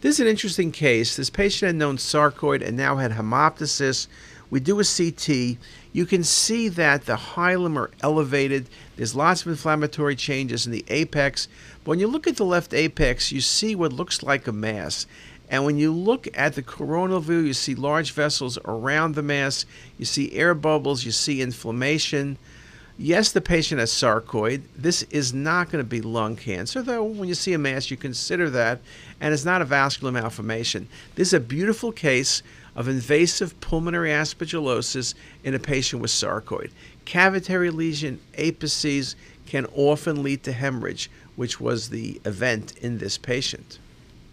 This is an interesting case. This patient had known sarcoid and now had hemoptysis. We do a CT. You can see that the hilum are elevated. There's lots of inflammatory changes in the apex. But when you look at the left apex, you see what looks like a mass. And when you look at the coronal view, you see large vessels around the mass, you see air bubbles, you see inflammation. Yes, the patient has sarcoid. This is not going to be lung cancer, though when you see a mass, you consider that, and it's not a vascular malformation. This is a beautiful case of invasive pulmonary aspergillosis in a patient with sarcoid. Cavitary lesion, apices can often lead to hemorrhage, which was the event in this patient.